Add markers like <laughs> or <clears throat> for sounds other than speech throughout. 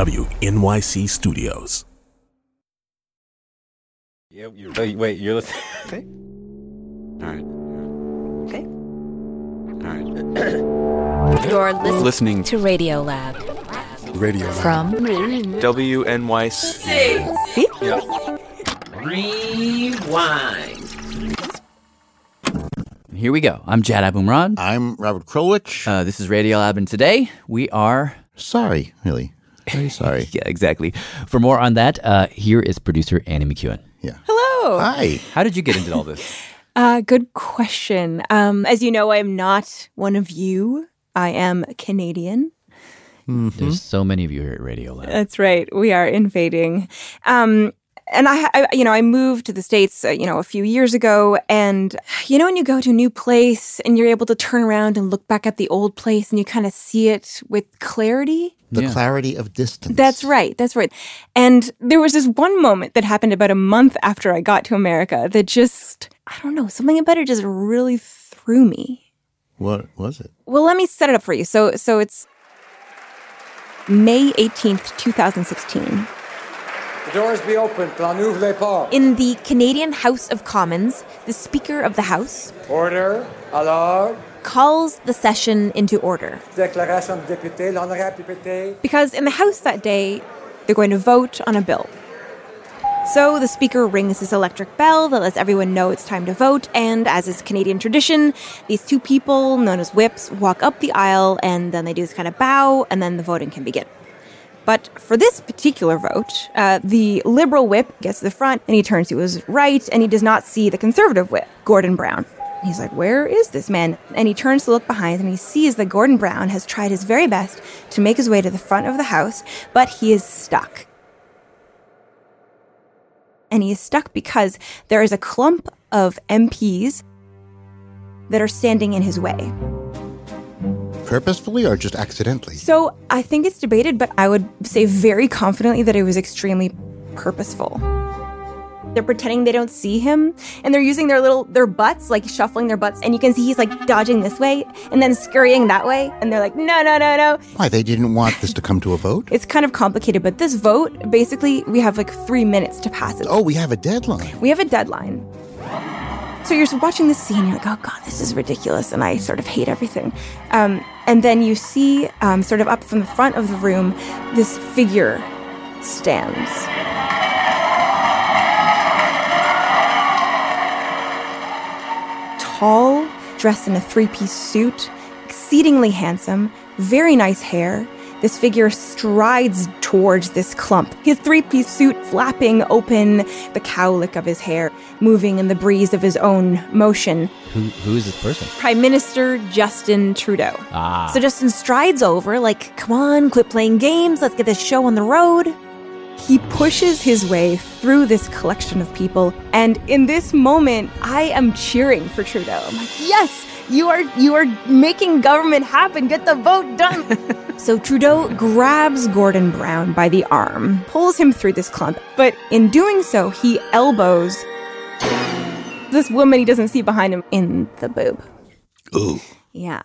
WNYC Studios. Yeah, you wait, wait, you're listening. <laughs> Okay. All right. Okay. All right. You're listening, Listening to Radio Lab radio Lab. from WNYC. Here we go. I'm Jad Abumrad. I'm Robert Krulwich. Uh, this is Radio Lab, and today we are. sorry, really. Very <laughs> sorry. Yeah, exactly. For more on that, uh, here is producer Annie McEwen. Yeah. Hello. Hi. How did you get into all this? <laughs> Uh, good question. Um, as you know, I'm not one of you. I am Canadian. There's so many of you here at Radio Lab. That's right. We are invading. Um, and I, I, you know, I moved to the states, uh, you know, a few years ago. And you know, when you go to a new place and you're able to turn around and look back at the old place and you kind of see it with clarity. The Yeah. clarity of distance. That's right. That's right. And there was this one moment that happened about a month after I got to America that just, I don't know, something about it just really threw me. What was it? Well, let me set it up for you. So, so it's May 18th, 2016. The doors be open. Plan ouvre les portes. In the Canadian House of Commons, the Speaker of the House Order. Alors. Calls the session into order. Déclaration de député. L'honorable député. Because in the House that day, they're going to vote on a bill. So the Speaker rings his electric bell that lets everyone know it's time to vote, and as is Canadian tradition, these two people, known as whips, walk up the aisle and then they do this kind of bow, and then the voting can begin. But for this particular vote, uh, the Liberal whip gets to the front and he turns to his right and he does not see the Conservative whip, Gordon Brown. He's like, Where is this man? And he turns to look behind and he sees that Gordon Brown has tried his very best to make his way to the front of the house, but he is stuck. And he is stuck because there is a clump of MPs that are standing in his way. Purposefully or just accidentally? So I think it's debated, but I would say very confidently that it was extremely purposeful. They're pretending they don't see him, and they're using their little their butts, like shuffling their butts, and you can see he's like dodging this way and then scurrying that way, and they're like, no, no, no, no. Why, they didn't want this to come to a vote? It's kind of complicated, but this vote, basically, we have like three minutes to pass it. Oh, we have a deadline. We have a deadline. So you're watching the scene, you're like, oh god, this is ridiculous, and I sort of hate everything. Um, and then you see, um, sort of up from the front of the room, this figure stands. Tall, dressed in a three piece suit, exceedingly handsome, very nice hair. This figure strides towards this clump, his three piece suit flapping open, the cowlick of his hair moving in the breeze of his own motion. Who, who is this person? Prime Minister Justin Trudeau. Ah. So Justin strides over, like, come on, quit playing games, let's get this show on the road. He pushes his way through this collection of people, and in this moment, I am cheering for Trudeau. I'm like, yes, you are you are making government happen. Get the vote done. <laughs> so Trudeau grabs Gordon Brown by the arm, pulls him through this clump, but in doing so, he elbows this woman he doesn't see behind him in the boob. Ooh. Yeah.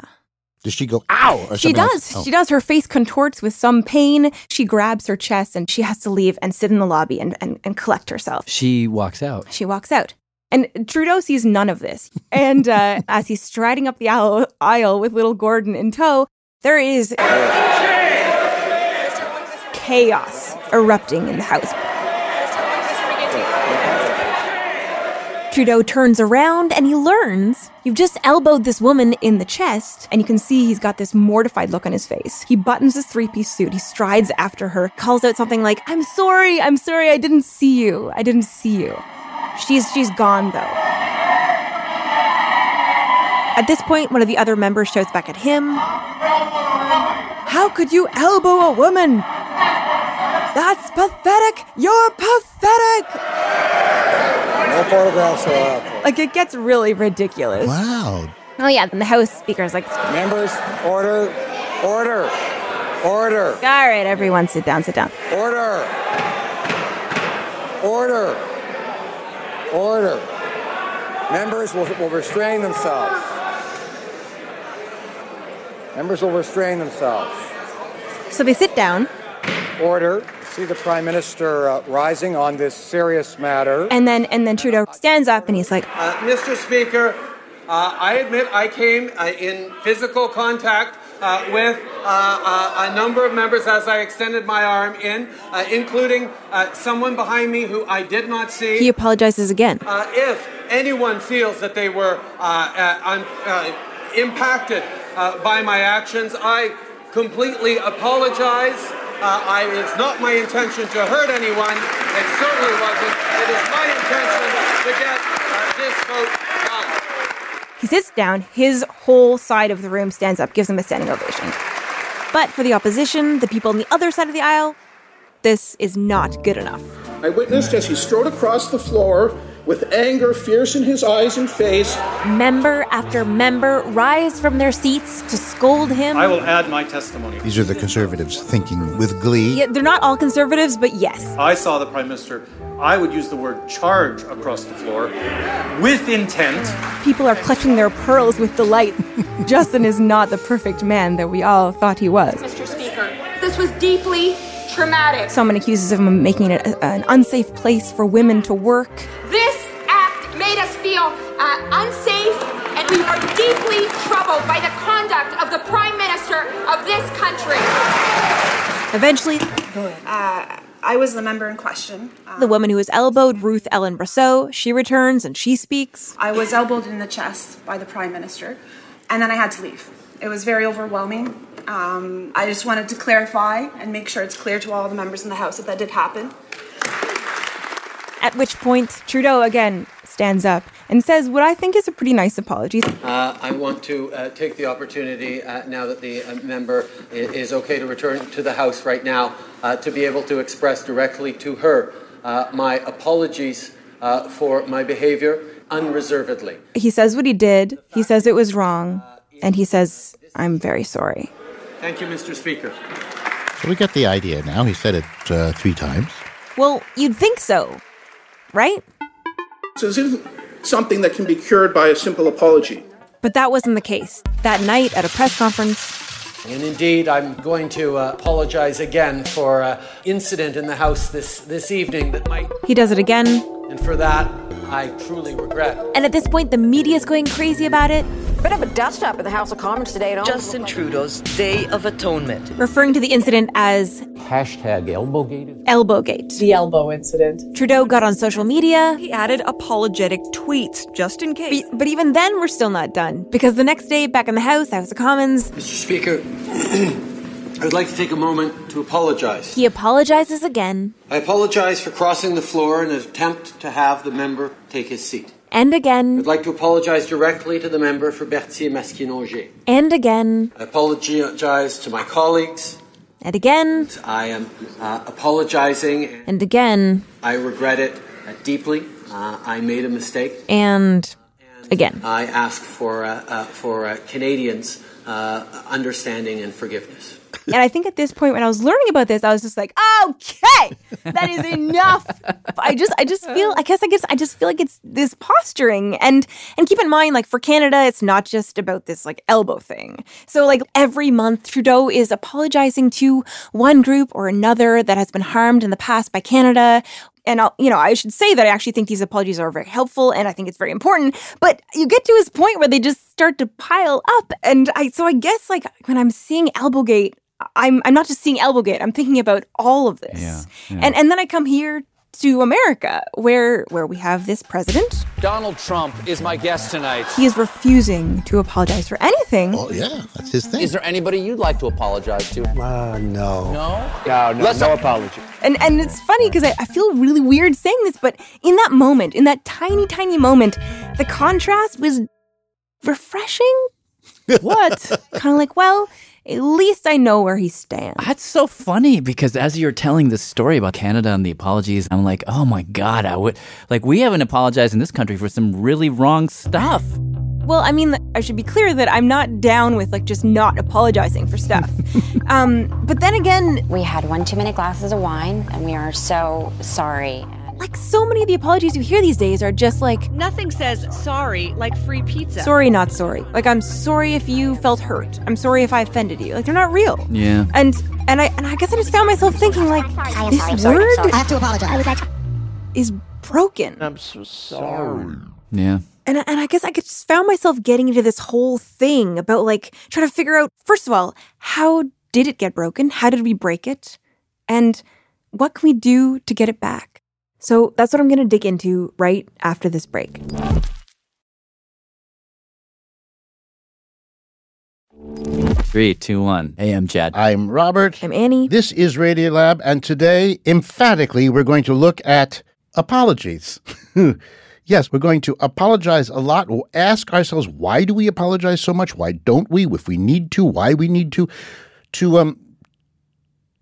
Does she go, ow? or She does. else? Oh. She does. Her face contorts with some pain. She grabs her chest and she has to leave and sit in the lobby and, and, and collect herself. She walks out. She walks out. And Trudeau sees none of this. And uh, <laughs> as he's striding up the aisle, aisle with little Gordon in tow, there is chaos erupting in the house. Trudeau turns around and he learns you've just elbowed this woman in the chest, and you can see he's got this mortified look on his face. He buttons his three piece suit, he strides after her, calls out something like, I'm sorry, I'm sorry, I didn't see you, I didn't see you. She's she's gone though. At this point, one of the other members shouts back at him, How could you elbow a woman? That's pathetic! You're pathetic! No photographs are allowed. Like, it gets really ridiculous. Wow. Oh, yeah, then the House Speaker is like, Members, order, order, order, all right, everyone, sit down, sit down. order, order, order. Members will, will restrain themselves. Members will restrain themselves. So they sit down, Order. See the Prime Minister uh, rising on this serious matter. and then and then Trudeau stands up and he's like, Uh, Mr. Speaker, uh, I admit I came uh, in physical contact uh, with uh, uh, a number of members as I extended my arm in, uh, including uh, someone behind me who I did not see. he apologizes again. Uh, if anyone feels that they were uh, uh, un- uh, impacted uh, by my actions, I completely apologize. Uh, I, it's not my intention to hurt anyone. It certainly wasn't. It is my intention to get uh, this vote done. He sits down, his whole side of the room stands up, gives him a standing ovation. But for the opposition, the people on the other side of the aisle, this is not good enough. I witnessed as he strode across the floor with anger fierce in his eyes and face. Member after member rise from their seats to scold him. I will add my testimony. These are the conservatives thinking with glee. Yeah, they're not all conservatives, but yes. I saw the Prime Minister, I would use the word charge across the floor with intent. People are clutching their pearls with delight. Justin is not the perfect man that we all thought he was. Mr. Speaker, this was deeply traumatic. Someone accuses him of making it a- an unsafe place for women to work. This act made us feel uh, unsafe, and we are deeply troubled by the conduct of the Prime Minister of this country. Eventually, Uh, I was the member in question. Uh, the woman who was elbowed, Ruth Ellen Brosseau, she returns and she speaks. I was elbowed in the chest by the Prime Minister, and then I had to leave. It was very overwhelming. Um, I just wanted to clarify and make sure it's clear to all the members in the House that that did happen. At which point, Trudeau again stands up and says what I think is a pretty nice apology. Uh, I want to uh, take the opportunity, uh, now that the uh, member is okay to return to the House right now, uh, to be able to express directly to her uh, my apologies uh, for my behavior unreservedly. He says what he did, he says it was wrong, and he says, I'm very sorry. Thank you, Mr. Speaker. So we get the idea now. He said it uh, three times. Well, you'd think so, right? So this isn't something that can be cured by a simple apology. But that wasn't the case. That night at a press conference, And indeed, I'm going to uh, apologize again for uh, incident in the House this, this evening that might, he does it again. And for that, I truly regret. And at this point, the media is going crazy about it, Bit of a dust up in the House of Commons today. It almost Justin Trudeau's Day of Atonement. referring to the incident as Hashtag Elbowgate. Elbowgate. The elbow incident. Trudeau got on social media, He added apologetic tweets just in case. but, but even then, we're still not done. Because the next day, back in the House, House of Commons, Mr. Speaker, <clears throat> I would like to take a moment to apologize. he apologizes again I apologize for crossing the floor in an attempt to have the member take his seat. and again I'd like to apologize directly to the member for Berthier Maskinongé. and again I apologize to my colleagues. and again I am uh, apologizing. and again I regret it uh, deeply. Uh, I made a mistake. and again. I ask for uh, uh, for uh, Canadians' uh, understanding and forgiveness. And I think at this point when I was learning about this, I was just like, okay, that is enough. I just I just <laughs> feel I guess I guess I just feel like it's this posturing. And and keep in mind, like for Canada, it's not just about this like elbow thing. So like every month Trudeau is apologizing to one group or another that has been harmed in the past by Canada. And I'll, you know, I should say that I actually think these apologies are very helpful and I think it's very important. But you get to his point where they just start to pile up. And I, so I guess like when I'm seeing Elbowgate, I'm, I'm not just seeing Elbowgate, I'm thinking about all of this. Yeah, yeah. And, and then I come here to America where, where we have this president. Donald Trump is my guest tonight. He is refusing to apologize for anything. Oh, yeah, that's his thing. Is there anybody you'd like to apologize to? Uh, no. No? No, no, Let's no not- apology. And and it's funny because I, I feel really weird saying this, but in that moment, in that tiny, tiny moment, the contrast was refreshing. <laughs> What? kind of like, well, at least I know where he stands. That's so funny because as you're telling the story about Canada and the apologies, I'm like, oh my God, I would, like, we haven't apologized in this country for some really wrong stuff. Well, I mean, I should be clear that I'm not down with like just not apologizing for stuff. <laughs> um, but then again, we had one too many glasses of wine, and we are so sorry. Like so many of the apologies you hear these days are just like nothing says sorry like free pizza. Sorry, not sorry. Like I'm sorry if you felt hurt. I'm sorry if I offended you. Like they're not real. Yeah. And and I and I guess I just found myself thinking like this sorry, sorry, word sorry. I have to apologize. Like, is broken. I'm so sorry. Yeah. And, and I guess I just found myself getting into this whole thing about like trying to figure out, first of all, how did it get broken? How did we break it? And what can we do to get it back? So that's what I'm going to dig into right after this break. Three, two, one. Hey, I'm Jad. I'm Robert. I'm Annie. This is Radio Lab, and today, emphatically, we're going to look at apologies. <laughs> yes, we're going to apologize a lot. We'll ask ourselves, why do we apologize so much? Why don't we? If we need to, why we need to? To um,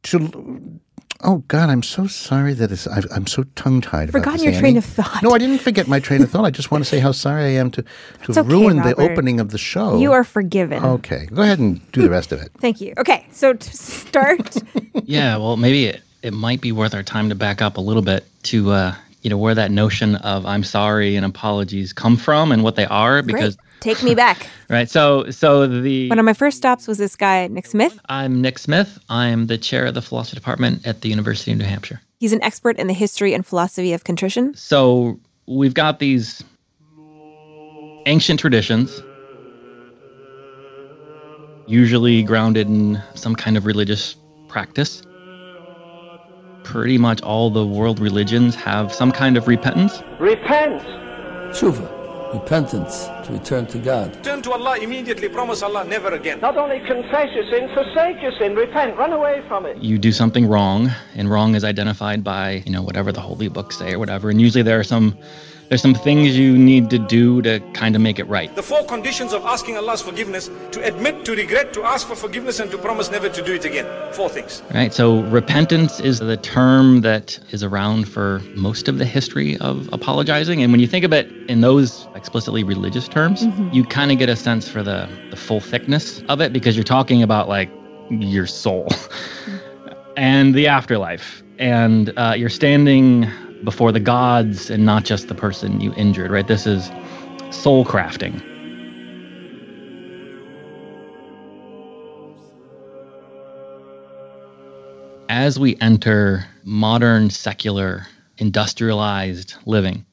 to Oh God, I'm so sorry that it's, I, I'm so tongue tied. Forgotten your train of thought. No, I didn't forget my train of thought. I just want to say how sorry I am to to okay, ruin the opening of the show. You are forgiven. okay. Go ahead and do the rest of it. Thank you. Okay, so to start, <laughs> yeah, well, maybe it, it might be worth our time to back up a little bit to, uh, you know, where that notion of I'm sorry and apologies come from and what they are, because great. Take me back. <laughs> right. So, so the One of my first stops was this guy, Nick Smith. I'm Nick Smith. I'm the chair of the philosophy department at the University of New Hampshire. He's an expert in the history and philosophy of contrition. So we've got these ancient traditions, usually grounded in some kind of religious practice. Pretty much all the world religions have some kind of repentance. Repent. Tshuva, repentance, to return to God. Turn to Allah immediately, promise Allah never again. Not only confess your sin, forsake your sin, repent, run away from it. You do something wrong, and wrong is identified by, you know, whatever the holy books say or whatever. And usually there are some there's some things you need to do to kind of make it right. The four conditions of asking Allah's forgiveness to admit, to regret, to ask for forgiveness, and to promise never to do it again. Four things. Right? So repentance is the term that is around for most of the history of apologizing. And when you think of it in those explicitly religious terms, Mhm. you kind of get a sense for the, the full thickness of it because you're talking about like your soul <laughs> and the afterlife. And uh, you're standing before the gods and not just the person you injured, right? This is soul crafting. As we enter modern, secular, industrialized living,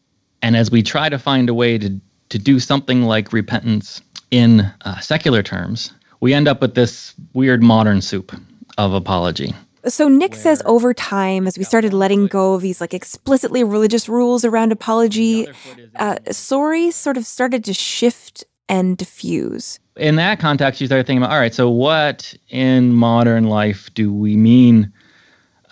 and as we try to find a way to, to do something like repentance in uh, secular terms, we end up with this weird modern soup of apology. So Nick says over time, as we started letting go of these like explicitly religious rules around apology, uh, sorry sort of started to shift and diffuse. in that context, you start thinking about, all right, so what in modern life do we mean?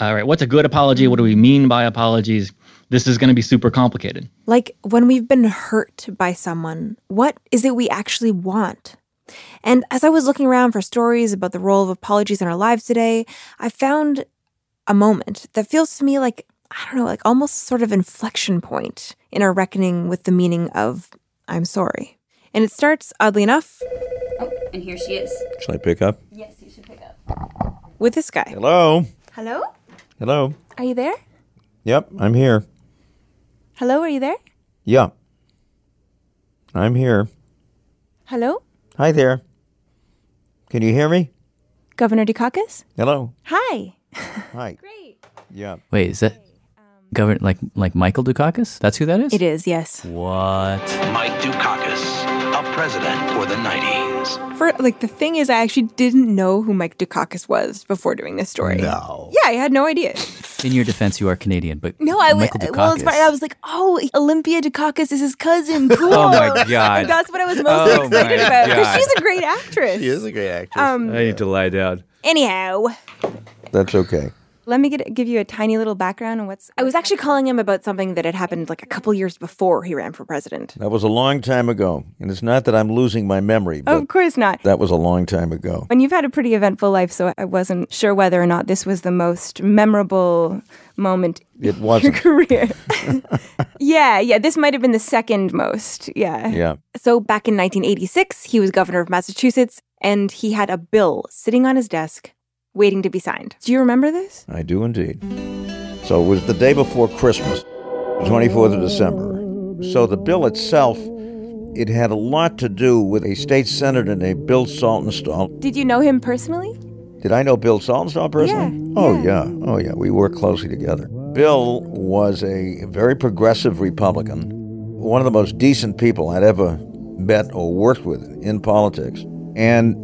All right, what's a good apology? What do we mean by apologies? This is going to be super complicated. Like when we've been hurt by someone, what is it we actually want? And as I was looking around for stories about the role of apologies in our lives today, I found a moment that feels to me like, I don't know, like almost a sort of inflection point in our reckoning with the meaning of I'm sorry. And it starts, oddly enough, Oh, and here she is. Should I pick up? Yes, you should pick up. with this guy. Hello. Hello? Hello. Are you there? Yep, I'm here. Hello, are you there? Yeah. I'm here. Hello? Hi there. Can you hear me? Governor Dukakis? Hello. Hi. Hi. <laughs> Great. Yeah. Wait, is that um, governor like like Michael Dukakis? That's who that is? It is, yes. What? Mike Dukakis, a president for the 90s. For like the thing is I actually didn't know who Mike Dukakis was before doing this story. No. Yeah, I had no idea. In your defense, you are Canadian, but No, I was Michael well, it's Dukakis. funny. I was like, oh, Olympia Dukakis is his cousin. Cool. <laughs> Oh my God. <laughs> That's what I was most Oh excited about because she's a great actress. She is a great actress. Um, I need to lie down. Anyhow, That's okay. Let me get, give you a tiny little background on what's. I was actually calling him about something that had happened like a couple years before he ran for president. That was a long time ago. And it's not that I'm losing my memory, but of course not. that was a long time ago. And you've had a pretty eventful life, so I wasn't sure whether or not this was the most memorable moment It in wasn't. your career. <laughs> yeah, yeah, this might have been the second most. Yeah. Yeah. So back in 1986, he was governor of Massachusetts, and he had a bill sitting on his desk waiting to be signed. Do you remember this? I do indeed. So it was the day before Christmas, 24th of December. So the bill itself, it had a lot to do with a state senator named Bill Saltonstall. Did you know him personally? Did I know Bill Saltonstall personally? Yeah, oh, yeah. Oh, yeah. We worked closely together. Bill was a very progressive Republican, one of the most decent people I'd ever met or worked with in politics. And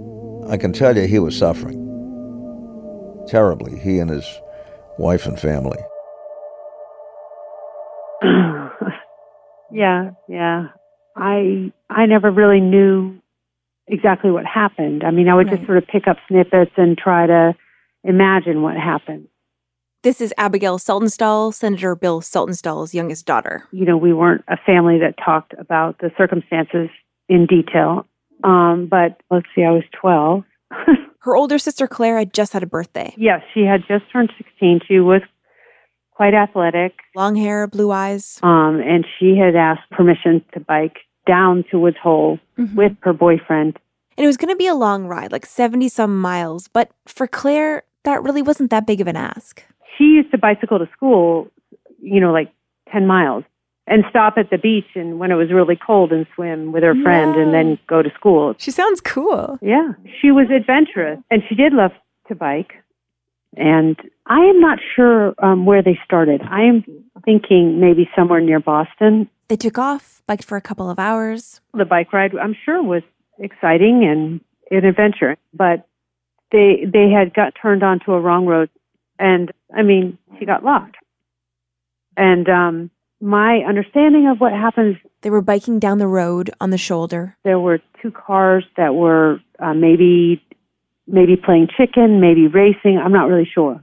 I can tell you, he was suffering terribly, he and his wife and family. <clears throat> yeah, yeah. I I never really knew exactly what happened. I mean, I would just sort of pick up snippets and try to imagine what happened. This is Abigail Saltonstall, Senator Bill Saltonstall's youngest daughter. You know, we weren't a family that talked about the circumstances in detail. Um, but let's see, I was 12. <laughs> Her older sister Claire had just had a birthday. Yes, she had just turned 16. She was quite athletic. Long hair, blue eyes. Um, and she had asked permission to bike down to Woods Hole Mm-hmm. with her boyfriend. And it was going to be a long ride, like 70 some miles. But for Claire, that really wasn't that big of an ask. She used to bicycle to school, you know, like 10 miles and stop at the beach and when it was really cold and swim with her friend and then go to school. She sounds cool. Yeah. She was adventurous and she did love to bike. And I am not sure um, where they started. I am thinking maybe somewhere near Boston. They took off, biked for a couple of hours. The bike ride, I'm sure, was exciting and an adventure, but they they had got turned onto a wrong road, and I mean, she got locked. And um, my understanding of what happens, They were biking down the road on the shoulder. there were two cars that were uh, maybe maybe playing chicken, maybe racing. I'm not really sure.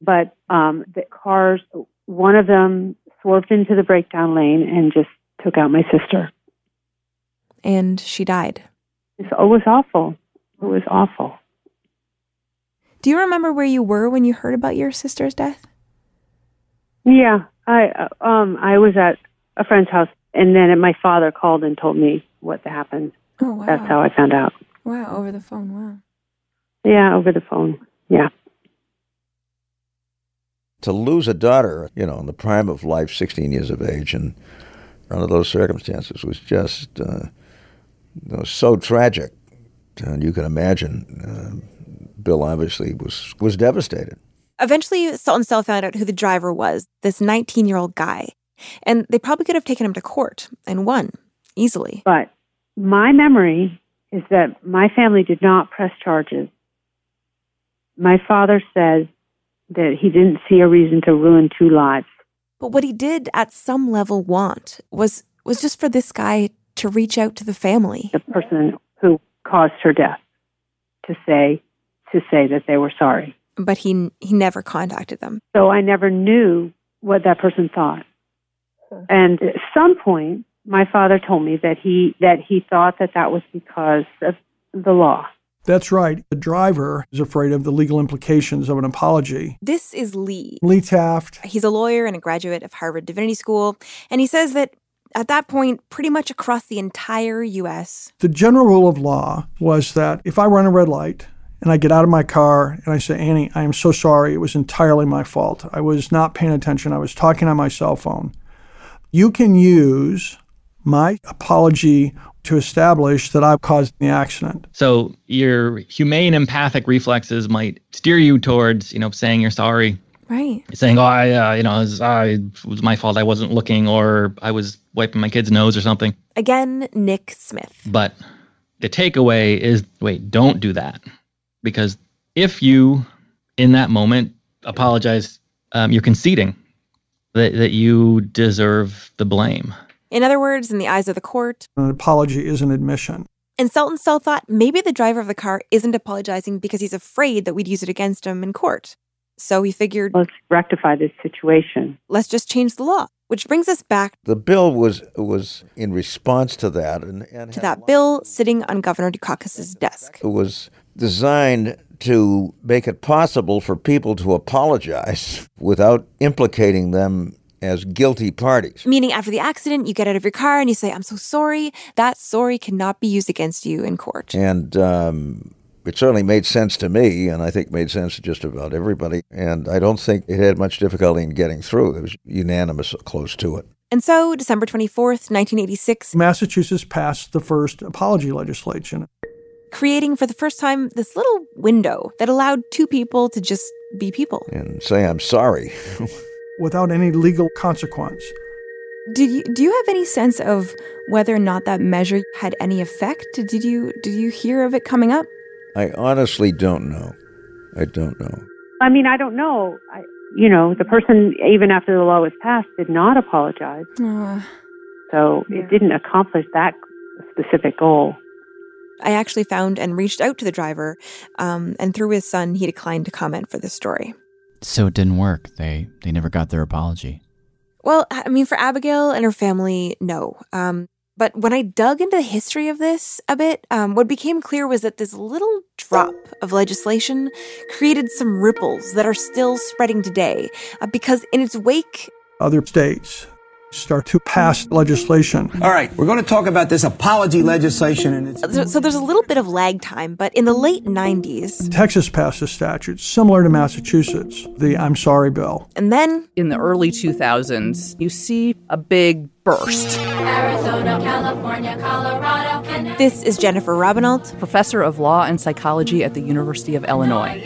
but um, the cars, one of them swerved into the breakdown lane and just took out my sister. And she died. It's- It was awful. It was awful. Do you remember where you were when you heard about your sister's death? Yeah, I uh, um I was at a friend's house, and then my father called and told me what happened. Oh, wow. That's how I found out. Wow, over the phone. Wow. Yeah, over the phone. Yeah. To lose a daughter, you know, in the prime of life, 16 years of age, and under those circumstances was just uh, you know, so tragic. And you can imagine, uh, Bill obviously was, was devastated. Eventually, Saltonstall found out who the driver was this 19 year old guy. And they probably could have taken him to court and won easily. But my memory is that my family did not press charges. My father says that he didn't see a reason to ruin two lives. But what he did at some level want was was just for this guy to reach out to the family. The person who caused her death to say to say that they were sorry. But he he never contacted them. So I never knew what that person thought. And at some point, my father told me that he that he thought that that was because of the law. That's right. The driver is afraid of the legal implications of an apology. This is Lee. Lee Taft, He's a lawyer and a graduate of Harvard Divinity School, and he says that at that point, pretty much across the entire US, the general rule of law was that if I run a red light and I get out of my car and I say, Annie, I am so sorry. It was entirely my fault. I was not paying attention. I was talking on my cell phone. You can use my apology to establish that I caused the accident. So your humane empathic reflexes might steer you towards, you know, saying you're sorry, right? saying, "Oh, I, uh, you know, it was, I, it was my fault. I wasn't looking, or I was wiping my kid's nose or something." Again, Nick Smith. But the takeaway is, wait, don't do that, because if you, in that moment, apologize, um, you're conceding that that you deserve the blame. In other words, in the eyes of the court, An apology is an admission. and Saltonstall thought maybe the driver of the car isn't apologizing because he's afraid that we'd use it against him in court. So he figured, let's rectify this situation. Let's just change the law. Which brings us back The bill was was in response to that, and, and to that bill sitting on Governor Dukakis's desk. it was designed to make it possible for people to apologize without implicating them as guilty parties. Meaning, after the accident, you get out of your car and you say, I'm so sorry. That sorry cannot be used against you in court. And um, it certainly made sense to me, and I think made sense to just about everybody. And I don't think it had much difficulty in getting through. It was unanimous close to it. And so, December 24th, 1986, Massachusetts passed the first apology legislation. Creating for the first time this little window that allowed two people to just be people. And say, I'm sorry. <laughs> without any legal consequence. Did you do you have any sense of whether or not that measure had any effect? Did you did you hear of it coming up? I honestly don't know. I don't know. I mean, I don't know. I, you know, the person, even after the law was passed, did not apologize. Uh, So it didn't accomplish that specific goal. I actually found and reached out to the driver, um, and through his son, he declined to comment for this story. So it didn't work. They they never got their apology. Well, I mean, for Abigail and her family, no. Um, but when I dug into the history of this a bit, um, what became clear was that this little drop of legislation created some ripples that are still spreading today. Uh, because in its wake, Other states start to pass legislation. All right, we're going to talk about this apology legislation, and it's so, so there's a little bit of lag time, but in the late 90s, Texas passed a statute similar to Massachusetts, the I'm sorry bill. and then in the early 2000s, you see a big burst. Arizona, California, Colorado, Canada. this is Jennifer Robbennolt. Professor of Law and Psychology at the University of Illinois.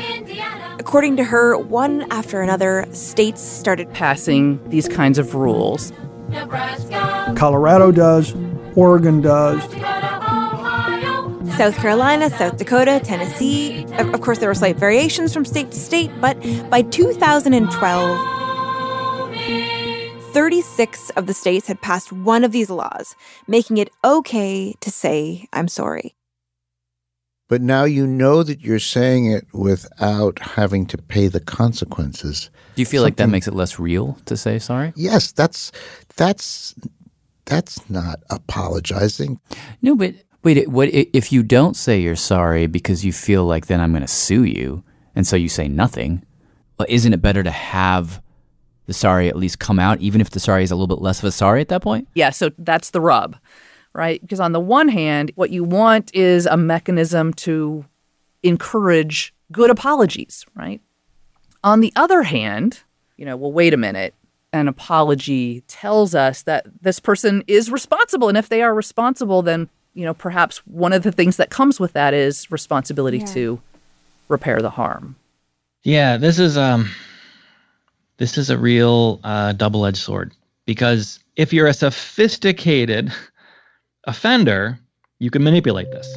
According to her, one after another, states started Passing these kinds of rules. Colorado does, Oregon does. South Carolina, South Dakota, Tennessee. Of, of course, there were slight variations from state to state, but by 2012, 36 of the states had passed one of these laws, making it okay to say, I'm sorry. But now you know that you're saying it without having to pay the consequences. Do you feel like that makes it less real to say sorry? Yes, that's that's that's not apologizing. No, but wait. What if you don't say you're sorry because you feel like then I'm going to sue you, and so you say nothing? Well, isn't it better to have the sorry at least come out, even if the sorry is a little bit less of a sorry at that point? Yeah, so that's the rub, right? Because on the one hand, what you want is a mechanism to encourage good apologies, right? On the other hand, you know, well, wait a minute. An apology tells us that this person is responsible. And if they are responsible, then, you know, perhaps one of the things that comes with that is responsibility Yeah. to repair the harm. Yeah, this is um this is a real uh, double-edged sword because if you're a sophisticated offender, you can manipulate this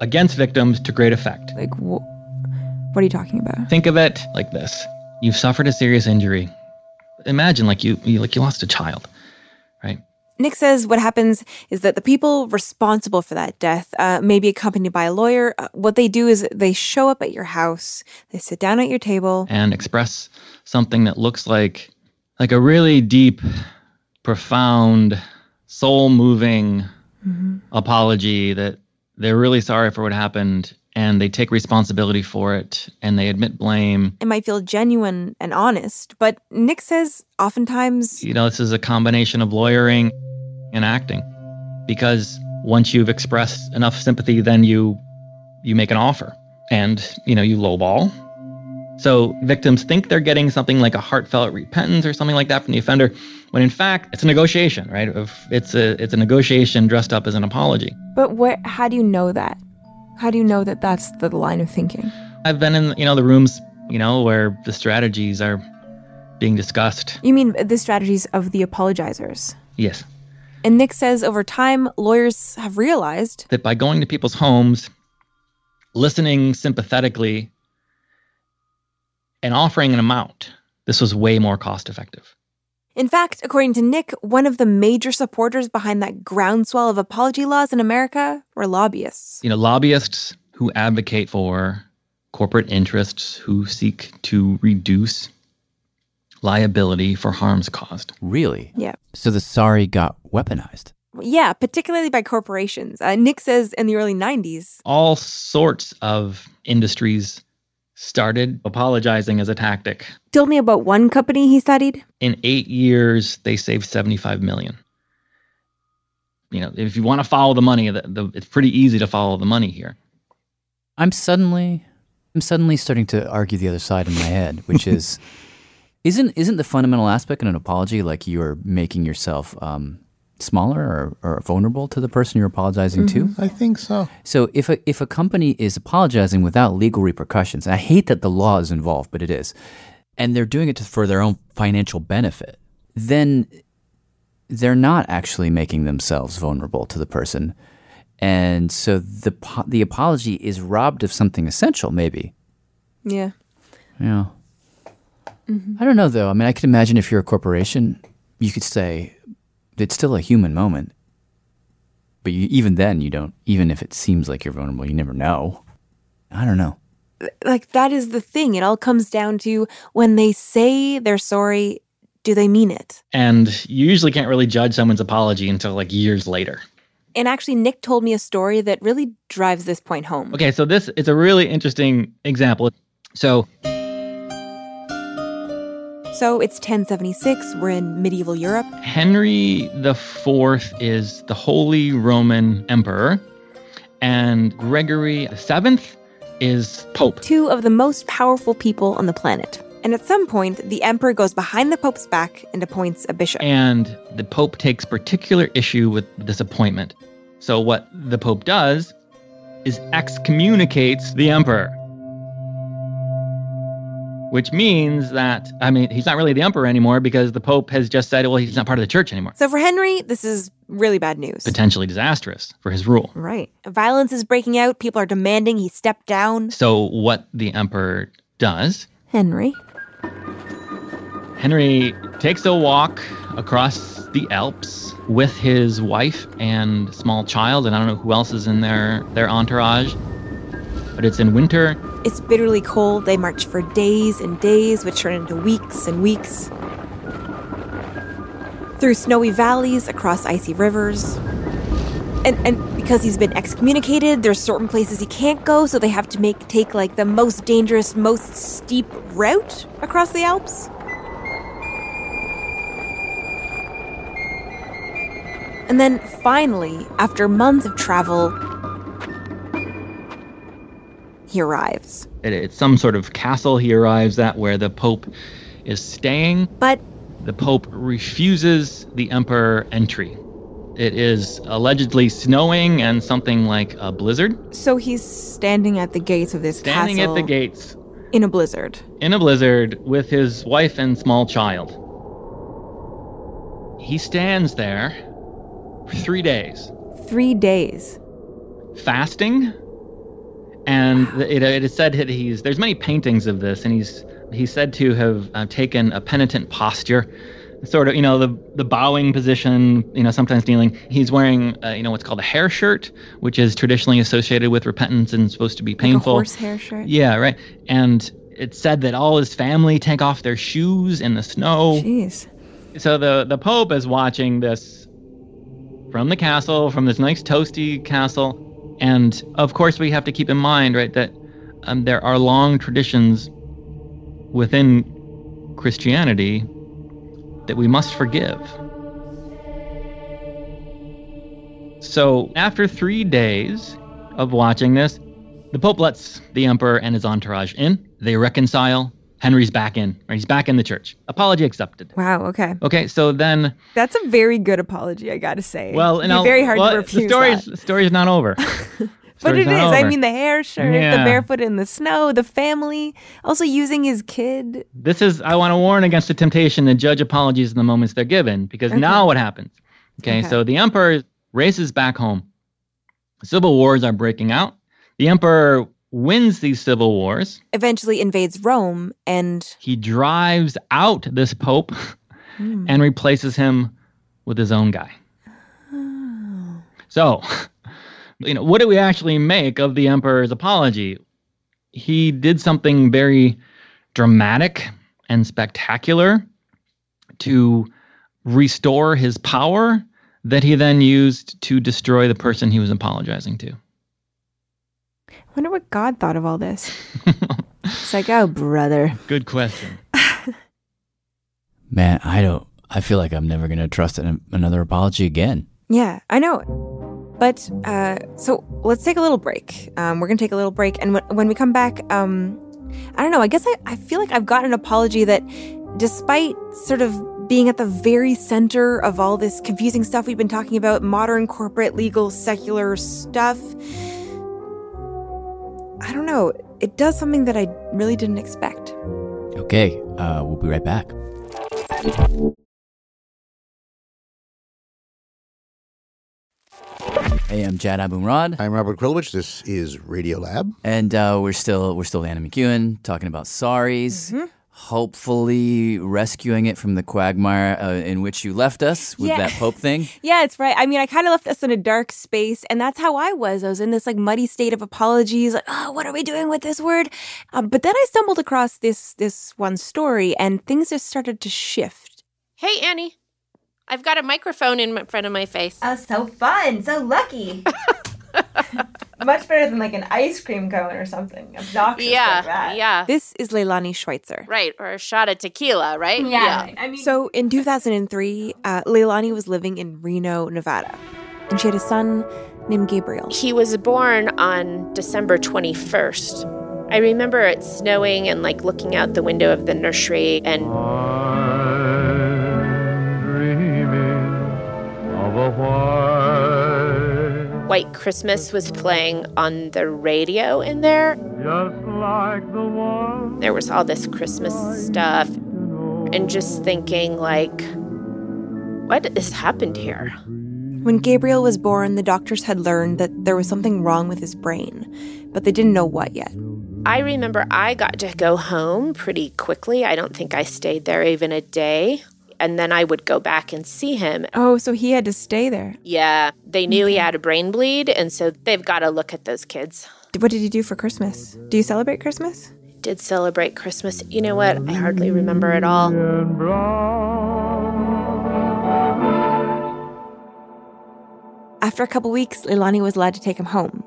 against victims to great effect. Like, wh- what are you talking about? Think of it like this: you've suffered a serious injury. Imagine like you, you like you lost a child, right? Nick says what happens is that the people responsible for that death, uh, may be accompanied by a lawyer, uh, what they do is they show up at your house, they sit down at your table, and express something that looks like like a really deep, profound, soul-moving apology that they're really sorry for what happened and they take responsibility for it and they admit blame. it might feel genuine and honest, but Nick says oftentimes You know, this is a combination of lawyering and acting because once you've expressed enough sympathy then you you make an offer and you know you lowball so victims think they're getting something like a heartfelt repentance or something like that from the offender when in fact it's a negotiation right it's a it's a negotiation dressed up as an apology But where? How do you know that? How do you know that that's the line of thinking? i've been in you know the rooms you know where the strategies are being discussed You mean the strategies of the apologizers? yes And Nick says over time, lawyers have realized that by going to people's homes, listening sympathetically, and offering an amount, this was way more cost effective. In fact, according to Nick, one of the major supporters behind that groundswell of apology laws in America were lobbyists. You know, lobbyists who advocate for corporate interests who seek to reduce liability for harms caused. Really? Yeah. So the sorry got weaponized. Yeah, particularly by corporations. Uh, Nick says in the early 90s, All sorts of industries started apologizing as a tactic. told me about one company he studied. In eight years, they saved 75 million. You know, if you want to follow the money, the, the, it's pretty easy to follow the money here. I'm suddenly I'm suddenly starting to argue the other side in my head, which <laughs> is isn't isn't the fundamental aspect in an apology like you're making yourself um, smaller or, or vulnerable to the person you're apologizing to? I think so. So if a if a company is apologizing without legal repercussions, and I hate that the law is involved, but it is, and they're doing it to, for their own financial benefit, then they're not actually making themselves vulnerable to the person, and so the the apology is robbed of something essential, maybe. Yeah. Yeah. Mhm. I don't know though. I mean, I could imagine if you're a corporation, you could say it's still a human moment, but you, even then, you don't. Even if it seems like you're vulnerable, you never know. I don't know. Like, that is the thing. It all comes down to when they say they're sorry, do they mean it? And you usually can't really judge someone's apology until like years later. And actually, Nick told me a story that really drives this point home. Okay, so this is a really interesting example. So So it's 1076. We're in medieval Europe. Henry the Fourth is the Holy Roman Emperor, and Gregory the Seventh is Pope. Two of the most powerful people on the planet. And at some point, the emperor goes behind the pope's back and appoints a bishop. And the Pope takes particular issue with this appointment. So what the Pope does is excommunicates the Emperor. Which means that, I mean, he's not really the Emperor anymore because the Pope has just said, well, he's not part of the church anymore. So for Henry, this is really bad news. Potentially disastrous for his rule. Right. Violence is breaking out. People are demanding he step down. So what the Emperor does Henry. Henry takes a walk across the Alps with his wife and small child, and I don't know who else is in their, their entourage. But it's in winter. It's bitterly cold. They march for days and days, which turn into weeks and weeks. Through snowy valleys, across icy rivers. And, and because he's been excommunicated, there's certain places he can't go, so they have to make take like the most dangerous, most steep route across the Alps. And then finally, after months of travel, he arrives. It, it's some sort of castle he arrives at where the Pope is staying. But the Pope refuses the Emperor entry. It is allegedly snowing and something like a blizzard. So he's standing at the gates of this Standing castle at the gates in a blizzard. in a blizzard with his wife and small child. He stands there for three days, Three days. fasting, and it, it is said that he's there's many paintings of this, and he's he's said to have uh, taken a penitent posture, sort of you know the the bowing position, you know sometimes kneeling. He's wearing uh, you know what's called a hair shirt, which is traditionally associated with repentance and supposed to be Like a painful. horsehair shirt. Yeah, right. And it's said that all his family take off their shoes in the snow. Jeez. So the the Pope is watching this from the castle, from this nice toasty castle, and of course we have to keep in mind, right, that um, there are long traditions within Christianity that we must forgive. So after three days of watching this, the Pope lets the Emperor and his entourage in. They reconcile. Henry's back in. Right? He's back in the church. Apology accepted. Wow. Okay. Okay, so then, That's a very good apology, I gotta say. well, and very hard well, to refuse the story's, that. the story's not over. <laughs> But it is. not I mean, the hair shirt, the barefoot in the snow, the family, also using his kid. This is, I want to warn against the temptation to judge apologies in the moments they're given, because Okay. now what happens? Okay, Okay. so the emperor races back home. Civil wars are breaking out. The emperor wins these civil wars. Eventually invades Rome and He drives out this pope Hmm. and replaces him with his own guy. So, <laughs> you know, what do we actually make of the emperor's apology? he did something very dramatic and spectacular to restore his power that he then used to destroy the person he was apologizing to. I wonder what God thought of all this. <laughs> it's like, oh, brother. Good question. <laughs> Man, I don't. I feel like I'm never going to trust an, another apology again. Yeah, I know. But uh, so let's take a little break. Um, we're gonna take a little break, and w- when we come back, um, I don't know. I guess I, I feel like I've got an apology that, despite sort of being at the very center of all this confusing stuff we've been talking about, modern corporate, legal, secular stuff. I don't know. It does something that I really didn't expect. Okay, uh, we'll be right back. Hey, I'm Jad Abumrad. I'm Robert Krulwich. This is Radiolab. And uh, we're still we're still Annie McEwen talking about sorries. Mm-hmm. Hopefully rescuing it from the quagmire uh, in which you left us with Yeah. that Pope thing. <laughs> Yeah, it's right. I mean, I kind of left us in a dark space, and that's how I was. I was in this like muddy state of apologies, like, oh, what are we doing with this word? Um, but then I stumbled across this this one story, and things just started to shift. Hey, Annie. I've got a microphone in front of my face. Oh, so fun, so lucky. <laughs> Much better than like an ice cream cone or something obnoxious yeah, yeah. This is Leilani Schweitzer. Right, or a shot of tequila, right? Yeah. I mean, so in <laughs> 2003, uh, Leilani was living in Reno, Nevada, and she had a son named Gabriel. He was born on December 21st. I remember it snowing and like looking out the window of the nursery and White Christmas was playing on the radio in there. There was all this Christmas stuff and just thinking like what has happened here? When Gabriel was born, the doctors had learned that there was something wrong with his brain, but they didn't know what yet. I remember I got to go home pretty quickly. I don't think I stayed there even a day. And then I would go back and see him. Oh, so he had to stay there. Yeah, they knew he had a brain bleed, and so they've got to look at those kids. What did you do for Christmas? Do you celebrate Christmas? Did celebrate Christmas. You know what? I hardly remember it all. After a couple weeks, Leilani was allowed to take him home.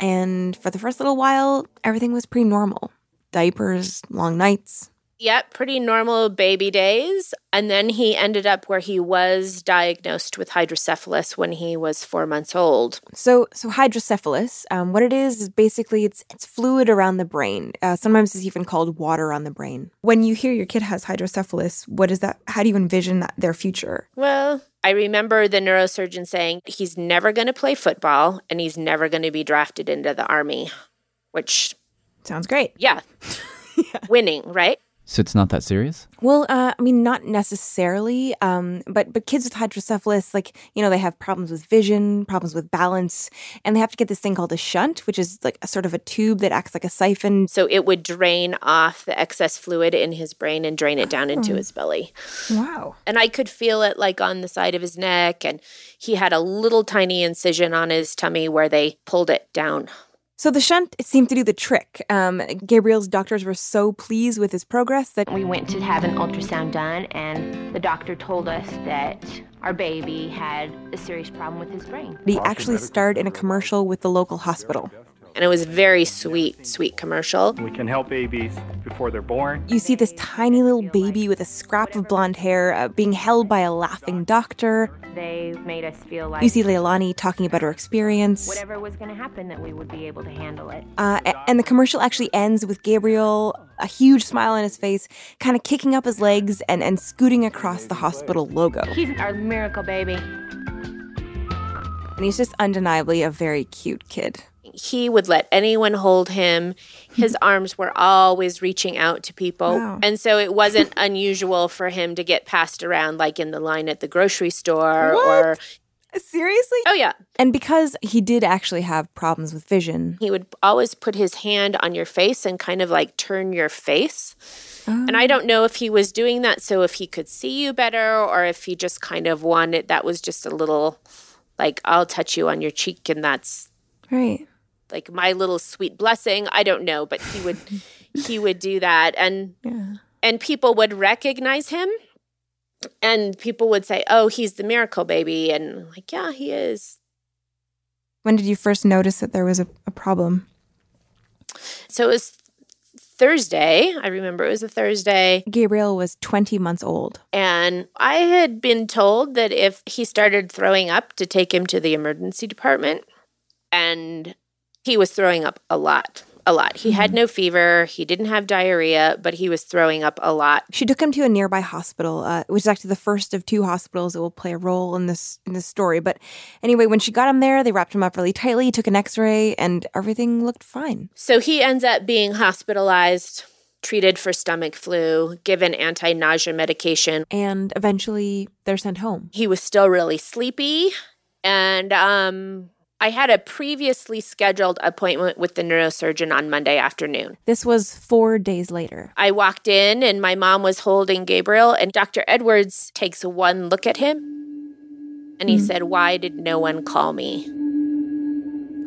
And for the first little while, everything was pretty normal diapers, long nights. Yep, pretty normal baby days. And then he ended up where he was diagnosed with hydrocephalus when he was four months old. So, so hydrocephalus, um, what it is is basically it's it's fluid around the brain. Uh, sometimes it's even called water on the brain. When you hear your kid has hydrocephalus, what is that? How do you envision that, their future? Well, I remember the neurosurgeon saying he's never going to play football and he's never going to be drafted into the army, which sounds great. Yeah. <laughs> Winning, right? So it's not that serious? Well, uh, I mean, not necessarily, um, but but kids with hydrocephalus, like you know, they have problems with vision, problems with balance, and they have to get this thing called a shunt, which is like a sort of a tube that acts like a siphon. So it would drain off the excess fluid in his brain and drain it down into Oh. his belly. Wow. And I could feel it like on the side of his neck, and he had a little tiny incision on his tummy where they pulled it down. So the shunt it seemed to do the trick. Um, Gabriel's doctors were so pleased with his progress that We went to have an ultrasound done, and the doctor told us that our baby had a serious problem with his brain. he actually starred in a commercial with the local hospital. And it was very sweet, sweet commercial. We can help babies before they're born. You see this tiny little baby with a scrap of blonde hair uh, being held by a laughing doctor. They made us feel like You see Leilani talking about her experience. whatever was going to happen, that we would be able to handle it. Uh, and the commercial actually ends with Gabriel, a huge smile on his face, kind of kicking up his legs and, and scooting across the hospital logo. He's our miracle baby. And he's just undeniably a very cute kid. He would let anyone hold him. His <laughs> arms were always reaching out to people. Wow. And so it wasn't <laughs> unusual for him to get passed around, like in the line at the grocery store or. Seriously? Oh, yeah. And because he did actually have problems with vision, He would always put his hand on your face and kind of like turn your face. And I oh. don't know if he was doing that so if he could see you better or if he just kind of wanted that was just a little like I'll touch you on your cheek and that's Right. Like my little sweet blessing. I don't know, but he would <laughs> he would do that and Yeah. and people would recognize him and people would say, "Oh, he's the miracle baby." And I'm like, "Yeah, he is." When did you first notice that there was a, a problem? So it was Thursday. I remember it was a Thursday. Gabriel was 20 months old. And I had been told that if he started throwing up, to take him to the emergency department. And he was throwing up a lot, a lot. He had no fever, he didn't have diarrhea, but he was throwing up a lot. She took him to a nearby hospital, uh, which is actually the first of two hospitals that will play a role in this in this story. But anyway, when she got him there, they wrapped him up really tightly, took an X-ray, and everything looked fine. So he ends up being hospitalized, treated for stomach flu, given anti nausea medication. And eventually, they're sent home. He was still really sleepy. And um, I had a previously scheduled appointment with the neurosurgeon on Monday afternoon. This was four days later. I walked in and my mom was holding Gabriel, and Dr. Edwards takes one look at him and he hmm. said, Why did no one call me?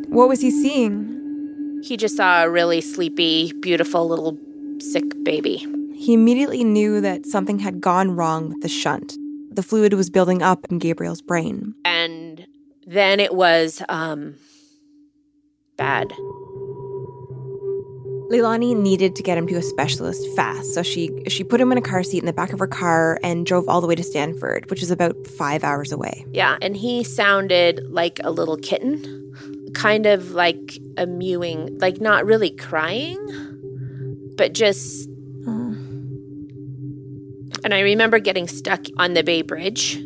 What was he seeing? He just saw a really sleepy, beautiful little sick baby. He immediately knew that something had gone wrong with the shunt. The fluid was building up in Gabriel's brain. And then it was um, bad. Leilani needed to get him to a specialist fast, so she she put him in a car seat in the back of her car and drove all the way to Stanford, which is about five hours away. Yeah, and he sounded like a little kitten, kind of like a mewing, like not really crying, but just. And I remember getting stuck on the Bay Bridge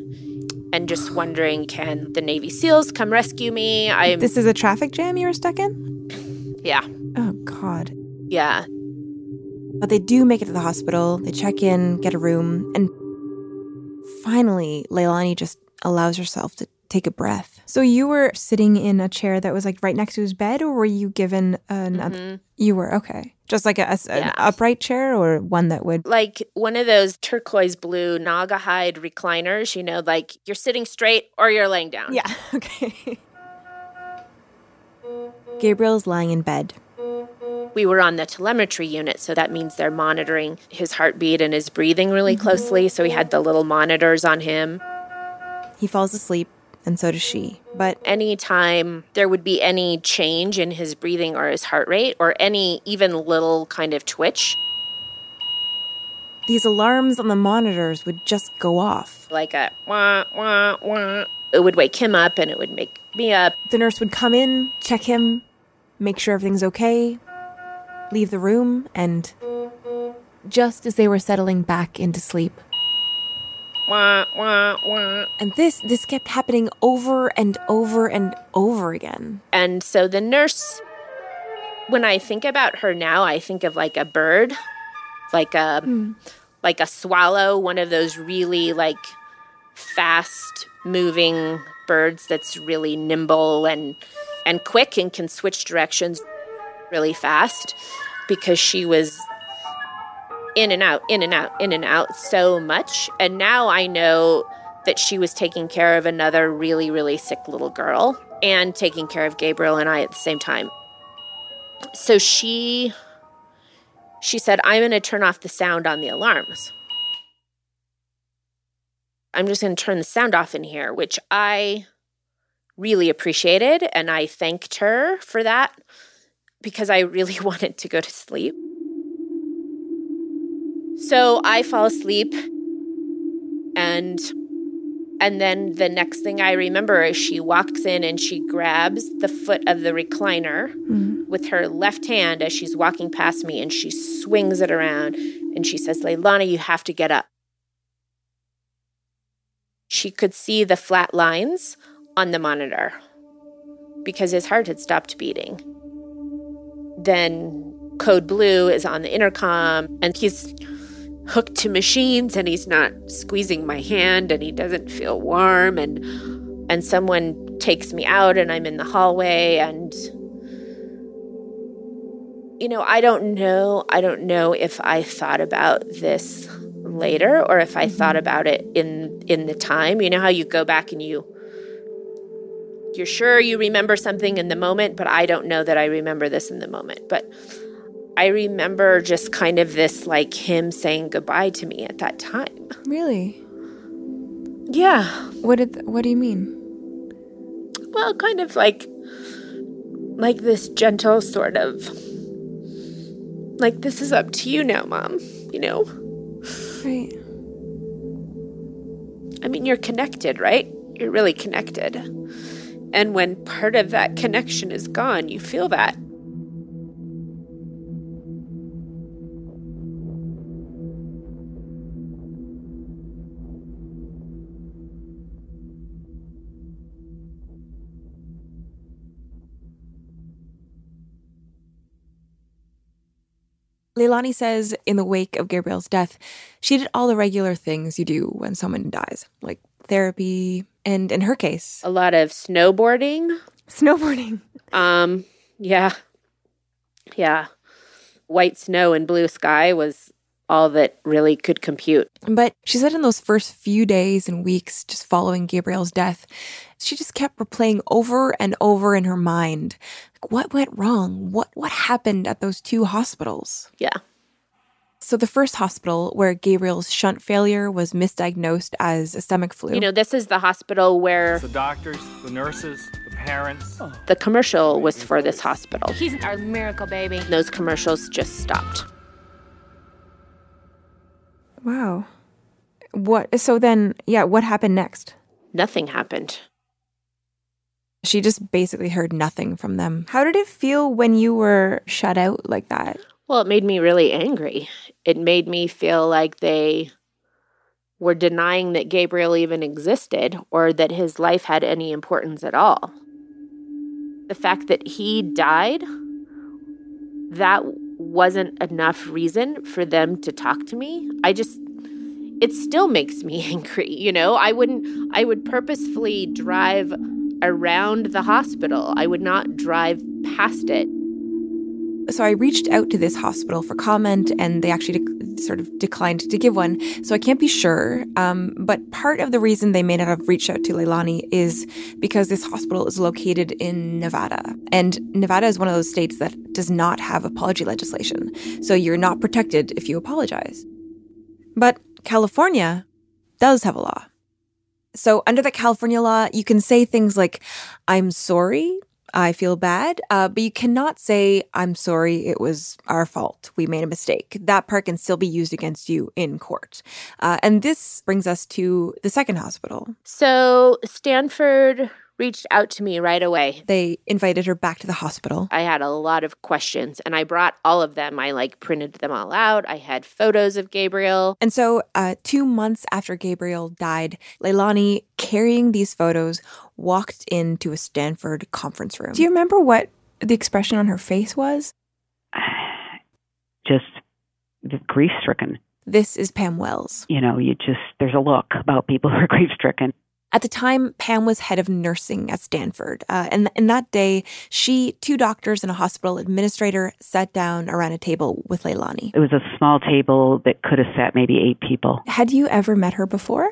and just wondering, can the Navy SEALs come rescue me? I'm. This is a traffic jam you were stuck in? yeah, Oh, God. yeah. But they do make it to the hospital. They check in, get a room, and finally, Leilani just allows herself to take a breath. So you were sitting in a chair that was like right next to his bed, or were you given another? Mm-hmm. You were okay, just like a, a- an upright chair, or one that would. Like one of those turquoise blue Naugahyde recliners, you know, like you're sitting straight or you're laying down. Yeah, <laughs> okay. Gabriel's lying in bed. We were on the telemetry unit, so that means they're monitoring his heartbeat and his breathing really mm-hmm. closely. So we had the little monitors on him. He falls asleep, and so does she. But anytime there would be any change in his breathing or his heart rate, or any even little kind of twitch, These alarms on the monitors would just go off. like a wah, wah, wah, it would wake him up and it would make me up. The nurse would come in, check him, make sure everything's okay, leave the room, and just as they were settling back into sleep. Wah, wah, wah. And this this kept happening over and over and over again. And so the nurse, when I think about her now, I think of like a bird, like a hmm. like a swallow, one of those really like fast moving birds that's really nimble and and quick and can switch directions really fast because she was in and out, in and out, in and out so much. And now I know that she was taking care of another really, really sick little girl and taking care of Gabriel and I at the same time. So she she said, I'm going to turn off the sound on the alarms. I'm just going to turn the sound off in here, which I really appreciated. And I thanked her for that because I really <laughs> wanted to go to sleep. So I fall asleep and and then the next thing I remember is she walks in and she grabs the foot of the recliner mm-hmm. with her left hand as she's walking past me and she swings it around and she says, Leilani, you have to get up. She could see the flat lines on the monitor because his heart had stopped beating. Then Code Blue is on the intercom and he's hooked to machines and he's not squeezing my hand and he doesn't feel warm and and someone takes me out and I'm in the hallway and you know I don't know I don't know if I thought about this later or if I thought mm-hmm. about it in in the time you know how you go back and you You're sure you remember something in the moment, but I don't know that I remember this in the moment. But I remember just kind of this like him saying goodbye to me at that time. Really? Yeah. What did what do you mean? Well, kind of like like this gentle sort of like this is up to you now, mom, you know? Right. I mean, you're connected, right? You're really connected. And when part of that connection is gone, you feel that. Leilani says in the wake of Gabriel's death, she did all the regular things you do when someone dies, like therapy, and in her case, a lot of snowboarding. Snowboarding. <laughs> Um, yeah. Yeah. White snow and blue sky was all that really could compute. But she said in those first few days and weeks just following Gabriel's death, she just kept replaying over and over in her mind what went wrong? What what happened at those two hospitals? Yeah. So the first hospital where Gabriel's shunt failure was misdiagnosed as a stomach flu. You know, this is the hospital where The doctors, the nurses, the parents. Oh. the commercial was for this hospital. He's our miracle baby. Those commercials just stopped. Wow. What so then yeah, what happened next? Nothing happened. She just basically heard nothing from them. How did it feel when you were shut out like that? Well, it made me really angry. It made me feel like they were denying that Gabriel even existed or that his life had any importance at all. The fact that he died, that wasn't enough reason for them to talk to me. I just, it still makes me <laughs> angry, you know? I wouldn't, I would purposefully drive around the hospital, I would not drive past it. So I reached out to this hospital for comment, and they actually dec- sort of declined to give one. So I can't be sure. Um, but part of the reason they may not have reached out to Leilani is because this hospital is located in Nevada, and Nevada is one of those states that does not have apology legislation. So you're not protected if you apologize. But California does have a law. So under the California law, you can say things like, "I'm sorry." I feel bad, uh, but you cannot say, I'm sorry, it was our fault. We made a mistake. That part can still be used against you in court. Uh, and this brings us to the second hospital. So Stanford reached out to me right away. They invited her back to the hospital. I had a lot of questions and I brought all of them. I like printed them all out. I had photos of Gabriel. And so, uh, two months after Gabriel died, Leilani, carrying these photos, walked into a Stanford conference room. Do you remember what the expression on her face was? <sighs> Just grief stricken. This is Pam Wells. You know, you just, there's a look about people who are <laughs> grief stricken. At the time, Pam was head of nursing at Stanford. Uh, and in that day, she, two doctors, and a hospital administrator sat down around a table with Leilani. It was a small table that could have sat maybe eight people. Had you ever met her before?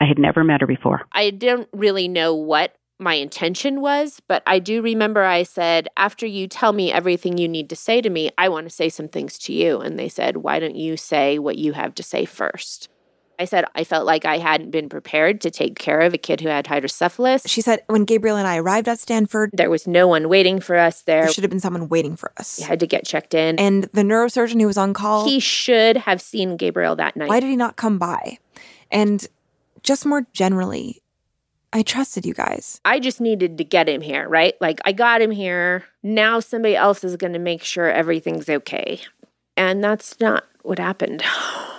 I had never met her before. I don't really know what my intention was, but I do remember I said, after you tell me everything you need to say to me, I want to say some things to you. And they said, why don't you say what you have to say first? I said I felt like I hadn't been prepared to take care of a kid who had hydrocephalus. She said when Gabriel and I arrived at Stanford, there was no one waiting for us there. There should have been someone waiting for us. You had to get checked in. And the neurosurgeon who was on call, he should have seen Gabriel that night. Why did he not come by? And just more generally, I trusted you guys. I just needed to get him here, right? Like I got him here. Now somebody else is going to make sure everything's okay. And that's not what happened. <sighs> <laughs>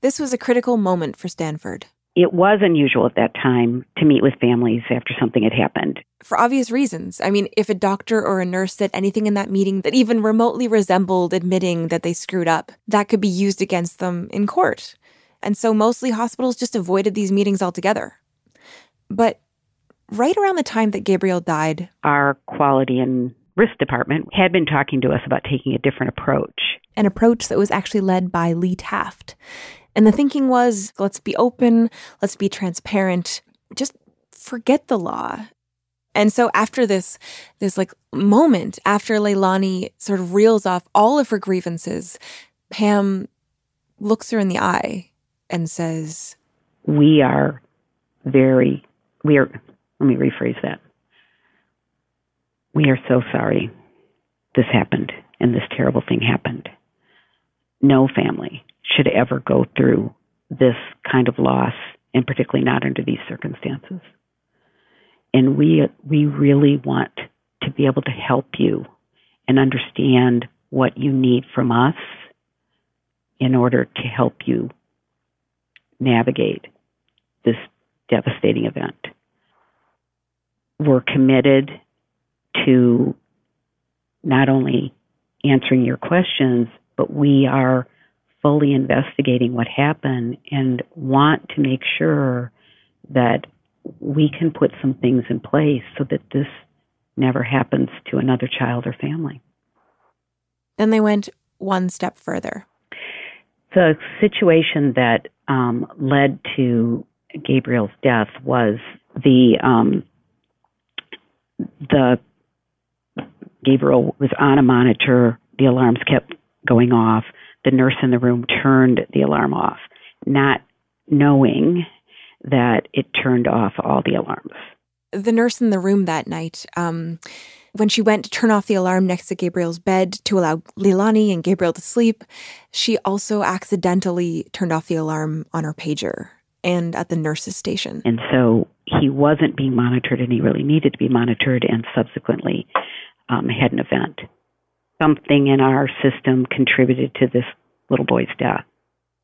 This was a critical moment for Stanford. It was unusual at that time to meet with families after something had happened. For obvious reasons. I mean, if a doctor or a nurse said anything in that meeting that even remotely resembled admitting that they screwed up, that could be used against them in court. And so mostly hospitals just avoided these meetings altogether. But right around the time that Gabriel died, our quality and risk department had been talking to us about taking a different approach. An approach that was actually led by Lee Taft. And the thinking was let's be open, let's be transparent, just forget the law. And so after this this like moment after Leilani sort of reels off all of her grievances, Pam looks her in the eye and says, We are very we are let me rephrase that. We are so sorry this happened and this terrible thing happened. No family should ever go through this kind of loss, and particularly not under these circumstances. And we we really want to be able to help you and understand what you need from us in order to help you navigate this devastating event. We're committed to not only answering your questions, but we are fully investigating what happened and want to make sure that we can put some things in place so that this never happens to another child or family. Then they went one step further. The situation that um, led to Gabriel's death was the um, the Gabriel was on a monitor. The alarms kept going off. The nurse in the room turned the alarm off, not knowing that it turned off all the alarms. The nurse in the room that night, um, when she went to turn off the alarm next to Gabriel's bed to allow Leilani and Gabriel to sleep, she also accidentally turned off the alarm on her pager and at the nurse's station. And so he wasn't being monitored and he really needed to be monitored and subsequently um, had an event. Something in our system contributed to this little boy's death.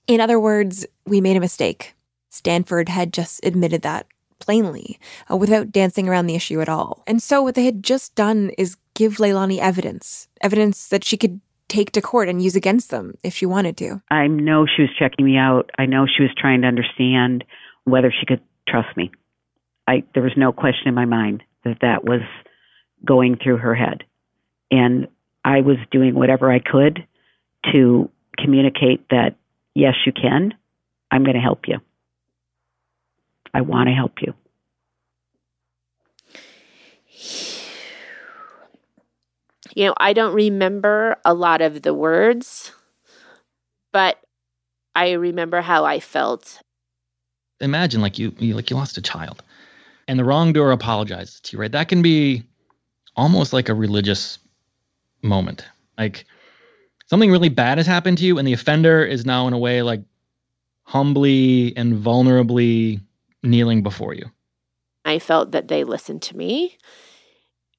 In other words, we made a mistake. Stanford had just admitted that plainly, uh, without dancing around the issue at all. And so what they had just done is give Leilani evidence, evidence that she could take to court and use against them if she wanted to. I know she was checking me out. I know she was trying to understand whether she could trust me. I there was no question in my mind that that was going through her head. And I was doing whatever I could to communicate that yes, you can. I'm going to help you. I want to help you. You know, I don't remember a lot of the words, but I remember how I felt. Imagine like you, you like you lost a child and the wrongdoer apologizes to you, right? That can be almost like a religious moment. Like something really bad has happened to you and the offender is now in a way like humbly and vulnerably kneeling before you. I felt that they listened to me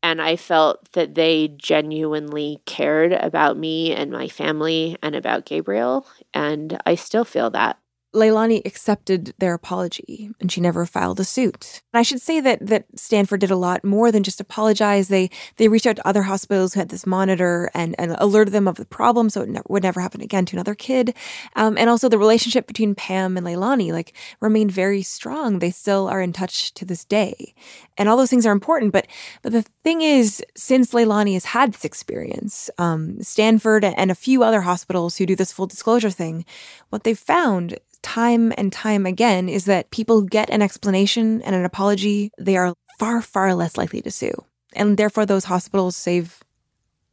and I felt that they genuinely cared about me and my family and about Gabriel. And I still feel that. Leilani accepted their apology and she never filed a suit. And I should say that that Stanford did a lot more than just apologize. They they reached out to other hospitals who had this monitor and, and alerted them of the problem so it ne- would never happen again to another kid. Um, and also the relationship between Pam and Leilani like remained very strong. They still are in touch to this day. And all those things are important. But but the thing is, since Leilani has had this experience, um, Stanford and a few other hospitals who do this full disclosure thing, what they've found time and time again is that people who get an explanation and an apology, they are far, far less likely to sue. And therefore, those hospitals save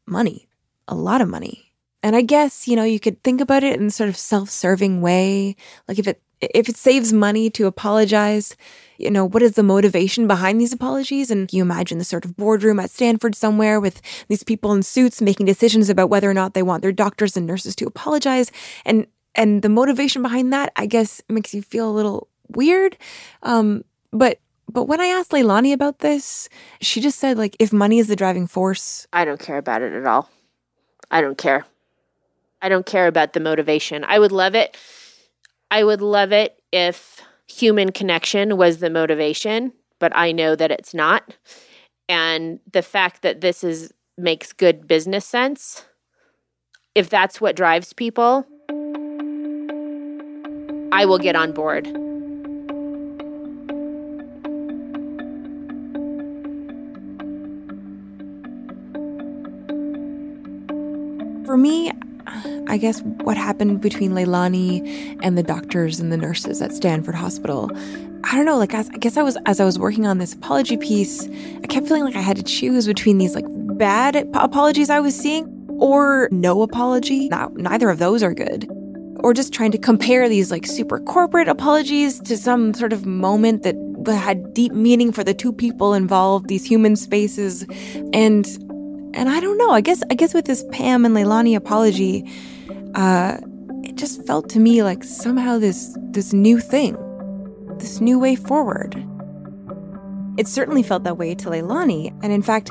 money, a lot of money. And I guess, you know, you could think about it in sort of self-serving way. Like if it if it saves money to apologize, you know, what is the motivation behind these apologies? And you imagine the sort of boardroom at Stanford somewhere with these people in suits making decisions about whether or not they want their doctors and nurses to apologize. And and the motivation behind that, I guess, makes you feel a little weird. Um, but but when I asked Leilani about this, she just said like, if money is the driving force, I don't care about it at all. I don't care. I don't care about the motivation. I would love it. I would love it if human connection was the motivation, but I know that it's not. And the fact that this is makes good business sense, if that's what drives people, I will get on board. For me, I guess, what happened between Leilani and the doctors and the nurses at Stanford Hospital. I don't know, like as, I guess I was as I was working on this apology piece, I kept feeling like I had to choose between these like bad ap- apologies I was seeing or no apology. Not, neither of those are good. Or just trying to compare these like super corporate apologies to some sort of moment that had deep meaning for the two people involved, these human spaces. And and I don't know, I guess I guess with this Pam and Leilani apology, uh, it just felt to me like somehow this this new thing, this new way forward. It certainly felt that way to Leilani, and in fact,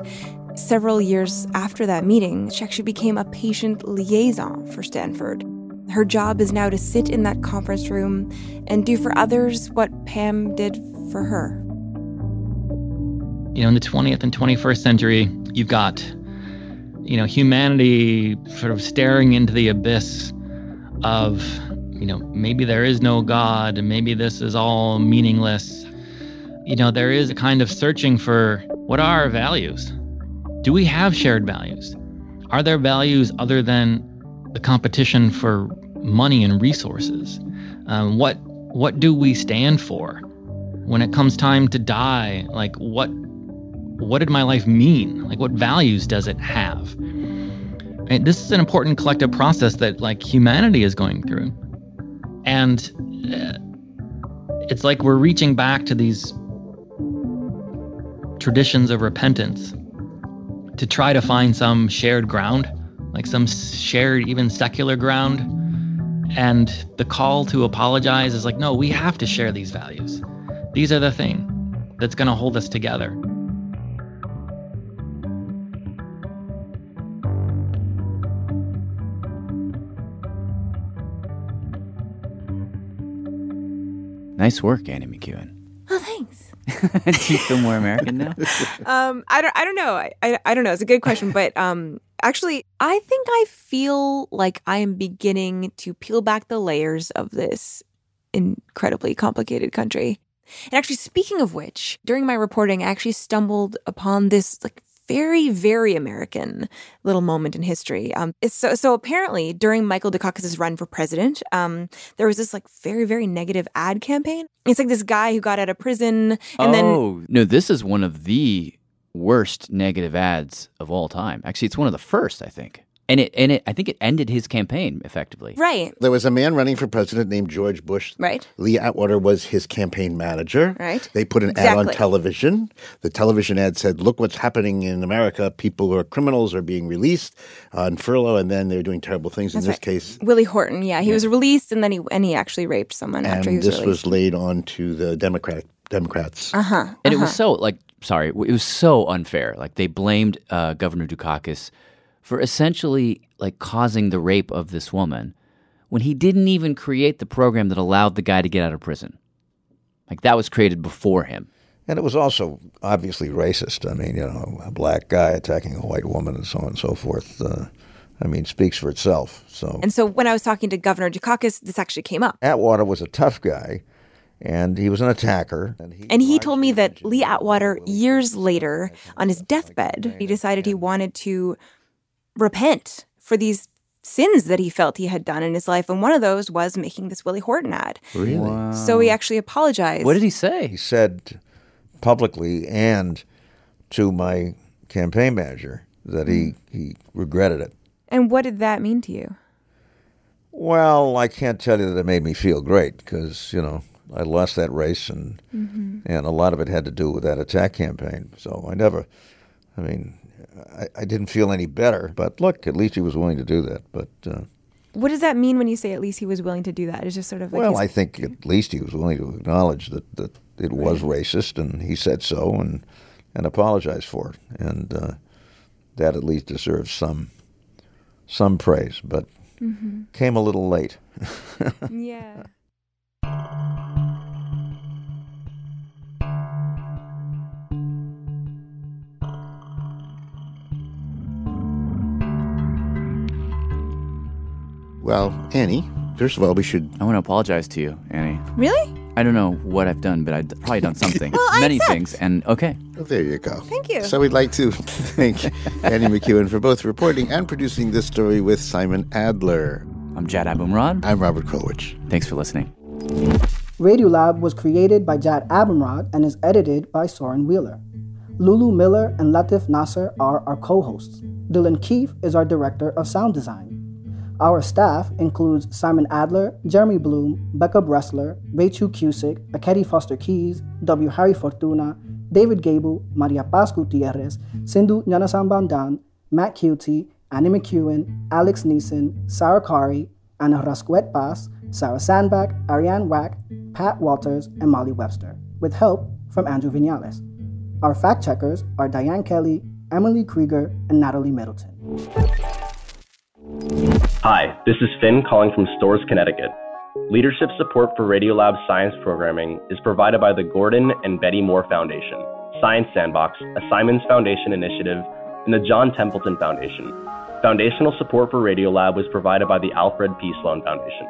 several years after that meeting, she actually became a patient liaison for Stanford. Her job is now to sit in that conference room and do for others what Pam did for her. You know, in the 20th and 21st century, you've got, you know, humanity sort of staring into the abyss of, you know, maybe there is no God and maybe this is all meaningless. You know, there is a kind of searching for what are our values? Do we have shared values? Are there values other than the competition for money and resources? Um, what what do we stand for when it comes time to die? Like what what did my life mean? Like what values does it have? This is an important collective process that like humanity is going through, and uh, it's like we're reaching back to these traditions of repentance to try to find some shared ground, like some shared, even secular ground. And the call to apologize is like, no, we have to share these values. These are the thing that's going to hold us together. Nice work, Annie McEwen. Oh, thanks. <laughs> Do you feel more American now? <laughs> um, I don't, I don't know. I, I, I don't know. It's a good question, but um, actually, I think I feel like I am beginning to peel back the layers of this incredibly complicated country. And actually, speaking of which, during my reporting, I actually stumbled upon this like very, very American little moment in history. Um, so, so apparently, during Michael Dukakis's run for president, um, there was this like very, very negative ad campaign. It's like this guy who got out of prison and then oh no, this is one of the worst negative ads of all time. Actually, it's one of the first, I think. And it and it I think it ended his campaign effectively. right, There was a man running for president named George Bush. right, Lee Atwater was his campaign manager. Right. They put an ad on television. The television ad said, "Look what's happening in America. People who are criminals are being released on furlough, and then they're doing terrible things." That's in this right. case, Willie Horton. Yeah, he was released and then he and he actually raped someone after he and was this released. was laid on to the Democratic Democrats. uh huh. And it was so like sorry, it was so unfair. Like they blamed uh, Governor Dukakis for essentially like causing the rape of this woman when he didn't even create the program that allowed the guy to get out of prison. Like that was created before him. And it was also obviously racist. I mean, you know, a black guy attacking a white woman and so on and so forth. Uh, I mean, speaks for itself. So And so when I was talking to Governor Dukakis, this actually came up. Atwater was a tough guy, and he was an attacker. And he, And he told me that Lee Atwater, years later, on his deathbed, he decided he wanted to repent for these sins that he felt he had done in his life. And one of those was making this Willie Horton ad. really, So he actually apologized. What did he say? he said publicly and to my campaign manager that he, mm. he regretted it. And what did that mean to you? Well, I can't tell you that it made me feel great because you know I lost that race, and mm-hmm. and a lot of it had to do with that attack campaign. So I never, I mean, I, I didn't feel any better. But look, at least he was willing to do that. But uh, What does that mean when you say at least he was willing to do that? It's just sort of like well, I think at least he was willing to acknowledge that that it was racist, and he said so, and and apologized for it, and uh, that at least deserves some some praise. But Mhm. came a little late. <laughs> yeah. Well, Annie, first of all, we should. I want to apologize to you, Annie. Really? I don't know what I've done, but I've probably done something. <laughs> Well, Many accept. things. And okay. there you go. Thank you. So we'd like to <laughs> thank Annie McEwen for both reporting and producing this story with Simon Adler. I'm Jad Abumrad. I'm Robert Krulwich. Thanks for listening. Radiolab was created by Jad Abumrad and is edited by Soren Wheeler. Lulu Miller and Latif Nasser are our co hosts. Dylan Keefe is our director of sound design. Our staff includes Simon Adler, Jeremy Bloom, Becca Bressler, Rachael Cusick, Ekedi Fausther-Keeys, W. Harry Fortuna, David Gebel, Maria Paz Gutierrez, Sindhu Gnanasambandan, Matt Kielty, Annie McEwen, Alex Neason, Sarah Qari, Anna Rascouët-Paz, Sarah Sandbach, Arianne Wack, Pat Walters, and Molly Webster, with help from Andrew Vinales. Our fact checkers are Diane Kelly, Emily Krieger, and Natalie Middleton. Hi, this is Finn calling from Storrs, Connecticut. Leadership support for Radiolab science programming is provided by the Gordon and Betty Moore Foundation, Science Sandbox, a Simons Foundation initiative, and the John Templeton Foundation. Foundational support for Radiolab was provided by the Alfred P. Sloan Foundation.